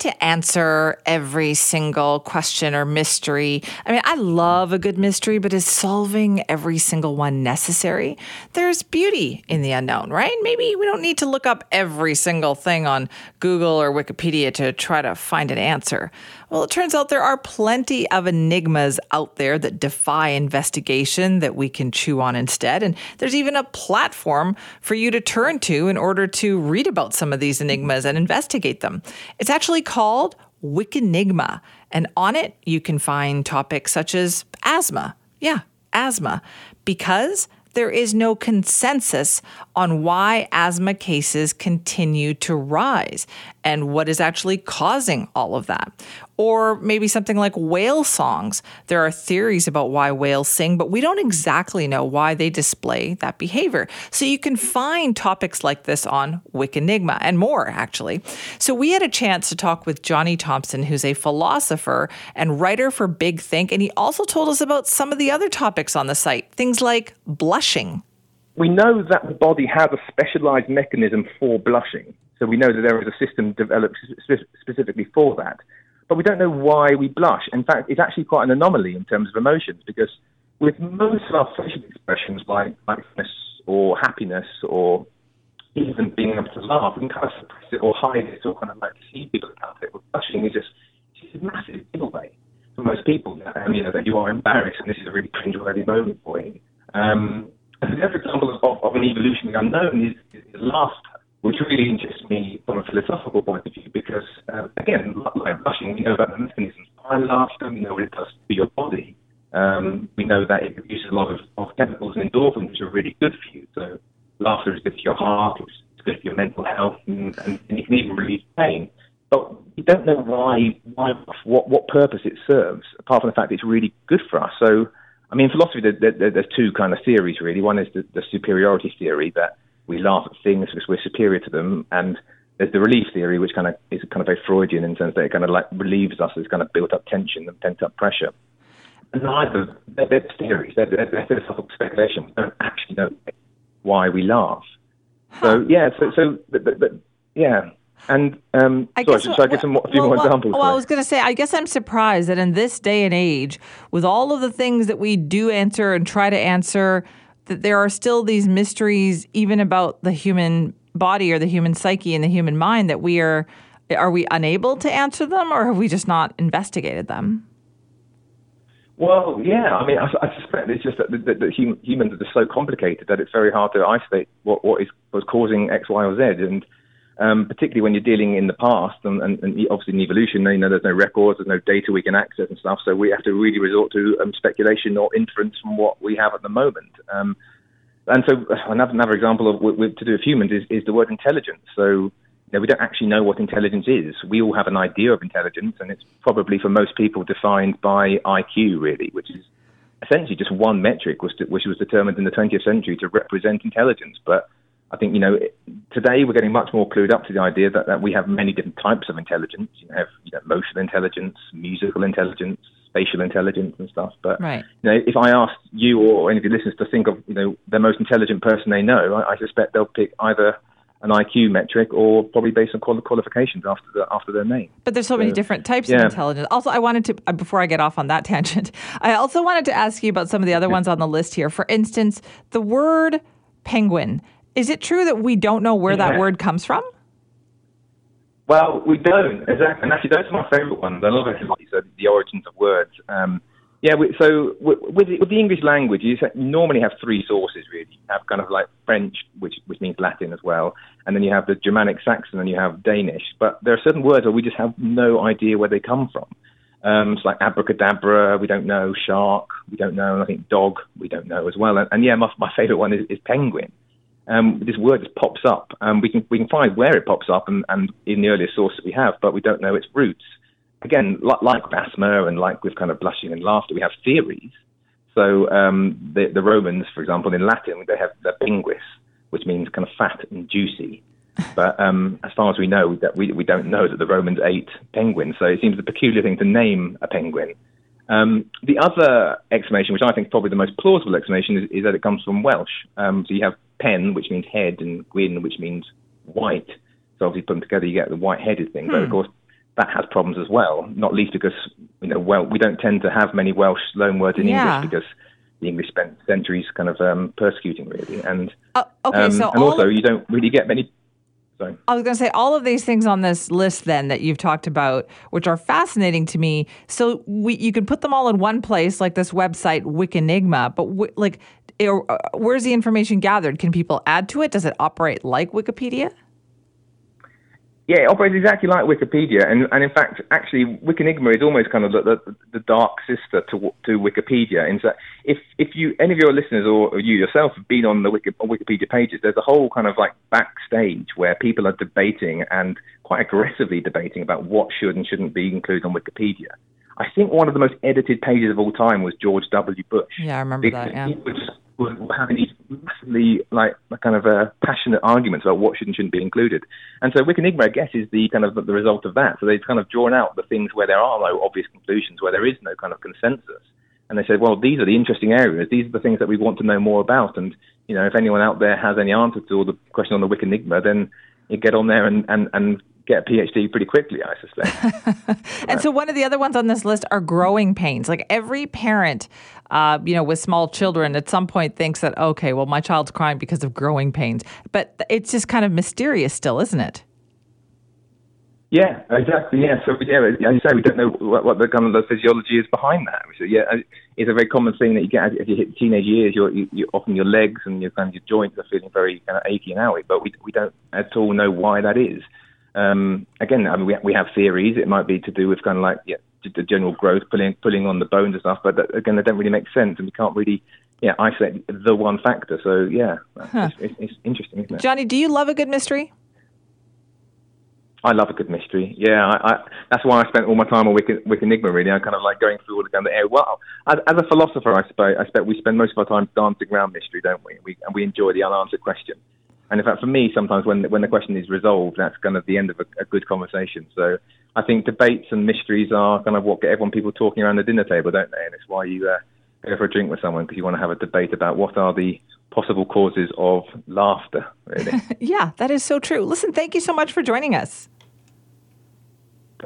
To answer every single question or mystery? I mean, I love a good mystery, but is solving every single one necessary? There's beauty in the unknown, right? Maybe we don't need to look up every single thing on Google or Wikipedia to try to find an answer. Well, it turns out there are plenty of enigmas out there that defy investigation that we can chew on instead. And there's even a platform for you to turn to in order to read about some of these enigmas and investigate them. It's actually called Wikenigma. And on it, you can find topics such as asthma. Yeah, asthma. Because there is no consensus on why asthma cases continue to rise and what is actually causing all of that. Or maybe something like whale songs. There are theories about why whales sing, but we don't exactly know why they display that behavior. So you can find topics like this on Wikenigma and more, actually. So we had a chance to talk with Jonny Thomson, who's a philosopher and writer for Big Think, and he also told us about some of the other topics on the site, things like blushing. We know that the body has a specialized mechanism for blushing. So we know that there is a system developed specifically for that but we don't know why we blush. In fact, it's actually quite an anomaly in terms of emotions because with most of our facial expressions, like lightness or happiness or even being able to laugh, we can kind of suppress it or hide it or kind of like see people about it. But blushing is just it's a massive giveaway for most people. Um, you know that you are embarrassed and this is a really cringe-worthy moment for you. Um, and the other example of, of an evolutionary unknown is, is laughter which really interests me from a philosophical point of view because, uh, again, like blushing, we know about the mechanisms behind laughter, we know what it does to your body. Um, we know that it produces a lot of, of chemicals and endorphins, which are really good for you. So laughter is good for your heart, it's good for your mental health, and, and, and it can even relieve pain. But we don't know why, why, what, what purpose it serves, apart from the fact that it's really good for us. So, I mean, philosophy, there, there, there's two kind of theories, really. One is the, the superiority theory that we laugh at things because we're superior to them, and there's the relief theory, which kind of is kind of very Freudian in the sense that it kind of like relieves us. It's kind of built up tension and pent up pressure. And neither they're, they're theories, they're, they're, philosophical speculation. We don't actually know why we laugh. So yeah, so so but, but, but yeah. And um, I sorry, guess, should I give some a few well, more examples? Well, I was going to say, I guess I'm surprised that in this day and age, with all of the things that we do answer and try to answer that there are still these mysteries even about the human body or the human psyche and the human mind that we are are we unable to answer them or have we just not investigated them well, yeah. I mean, I, I suspect it's just that, that, that humans are just so complicated that it's very hard to isolate what what is was causing X, Y, or Z. And um, particularly when you're dealing in the past, and, and, and, obviously in evolution, you know, there's no records, there's no data we can access and stuff, so we have to really resort to um, speculation or inference from what we have at the moment. Um, and so another, another example of to do with humans is, is the word intelligence. So you know, we don't actually know what intelligence is. We all have an idea of intelligence, and it's probably for most people defined by IQ, really, which is essentially just one metric, which was determined in the 20th century to represent intelligence. But I think, you know, today we're getting much more clued up to the idea that, that we have many different types of intelligence. You have you know, emotional intelligence, musical intelligence, spatial intelligence and stuff. But, right. you know, if I asked you or any of your listeners to think of, you know, the most intelligent person they know, I, I suspect they'll pick either an IQ metric or probably based on qualifications after the, after their name. But there's so, so many different types yeah. of intelligence. Also, I wanted to uh, before I get off on that tangent, I also wanted to ask you about some of the other ones on the list here. For instance, the word penguin is it true that we don't know where yeah. that word comes from? Well, we don't exactly, and actually, those are my favourite ones. I love it. So the origins of words. Um, yeah, we, so with, with, the, with the English language, you normally have three sources. Really, you have kind of like French, which which means Latin as well, and then you have the Germanic Saxon, and you have Danish. But there are certain words where we just have no idea where they come from. Um, it's like abracadabra, we don't know. Shark, we don't know. And I think dog, we don't know as well. And, and yeah, my, my favourite one is, is penguin um, this word just pops up. Um, we can we can find where it pops up and, and in the earliest sources we have, but we don't know its roots. again, like, like asthma and like with kind of blushing and laughter, we have theories. So um, the, the Romans, for example, in Latin, they have the pinguis, which means kind of fat and juicy. But um, as far as we know, that we, we don't know that the Romans ate penguins. So it seems a peculiar thing to name a penguin. Um, the other explanation, which I think is probably the most plausible explanation, is, is that it comes from Welsh. Um, so you have pen, which means head, and gwyn, which means white. So obviously, put them together, you get the white-headed thing. Hmm. But of hmm. course, that has problems as well. Not least because you know, well, we don't tend to have many Welsh loanwords in yeah. English because the English spent centuries kind of um, persecuting really, and uh, okay, um, so and also of... you don't really get many. Sorry. I was going to say all of these things on this list then that you've talked about, which are fascinating to me. So we you can put them all in one place, like this website Wikenigma. But w- like, uh, where's the information gathered? Can people add to it? Does it operate like Wikipedia? Yeah, it operates exactly like Wikipedia, and, and in fact, actually, Wikenigma is almost kind of the, the, the dark sister to to Wikipedia. In that, if if you any of your listeners or, or you yourself have been on the Wiki, on Wikipedia pages, there's a whole kind of like backstage where people are debating and quite aggressively debating about what should and shouldn't be included on Wikipedia. I think one of the most edited pages of all time was George W. Bush. Yeah, I remember that. Yeah. People just were having these massively like kind of uh, passionate arguments about what should and shouldn't be included. And so Wikenigma, I guess, is the kind of the result of that. So they've kind of drawn out the things where there are no obvious conclusions, where there is no kind of consensus. And they said, well, these are the interesting areas. These are the things that we want to know more about. And you know, if anyone out there has any answers to all the question on the Wikenigma, then you get on there and, and, and get a PhD pretty quickly, I suspect. and so one of the other ones on this list are growing pains. Like every parent, uh, you know, with small children at some point thinks that, okay, well, my child's crying because of growing pains. But it's just kind of mysterious still, isn't it? Yeah, exactly. Yeah, so yeah, as you say, we don't know what, what the kind of the physiology is behind that. So yeah, it's a very common thing that you get as you hit teenage years. You're, you, you often your legs and your kind of your joints are feeling very kind of achy and owy, but we we don't at all know why that is. Um, again, I mean, we, we have theories. It might be to do with kind of like yeah, the general growth, pulling pulling on the bones and stuff. But that, again, they don't really make sense, and we can't really yeah isolate the one factor. So yeah, huh. it's, it's, it's, interesting, isn't it? Jonny, do you love a good mystery? I love a good mystery. Yeah, I, I, that's why I spent all my time on Wiki, Wikenigma. Really, I kind of like going through all the kind of area. Well, as, as a philosopher, I suppose I expect we spend most of our time dancing around mystery, don't we? we and we enjoy the unanswered question. And in fact, for me, sometimes when when the question is resolved, that's kind of the end of a, a good conversation. So I think debates and mysteries are kind of what get everyone people talking around the dinner table, don't they? And it's why you uh, go for a drink with someone because you want to have a debate about what are the possible causes of laughter. Really. yeah, that is so true. Listen, thank you so much for joining us.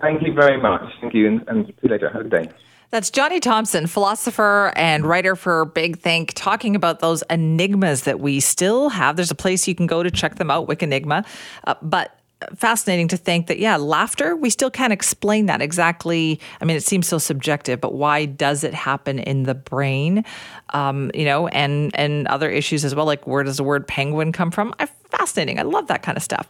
Thank you very much. Thank you, and, and see you later. Have a good day. That's Jonny Thomson, philosopher and writer for Big Think, talking about those enigmas that we still have. There's a place you can go to check them out, Wikenigma. Uh, but fascinating to think that yeah laughter we still can't explain that exactly. I mean it seems so subjective but why does it happen in the brain? Um, you know and and other issues as well like where does the word penguin come from? I, fascinating. I love that kind of stuff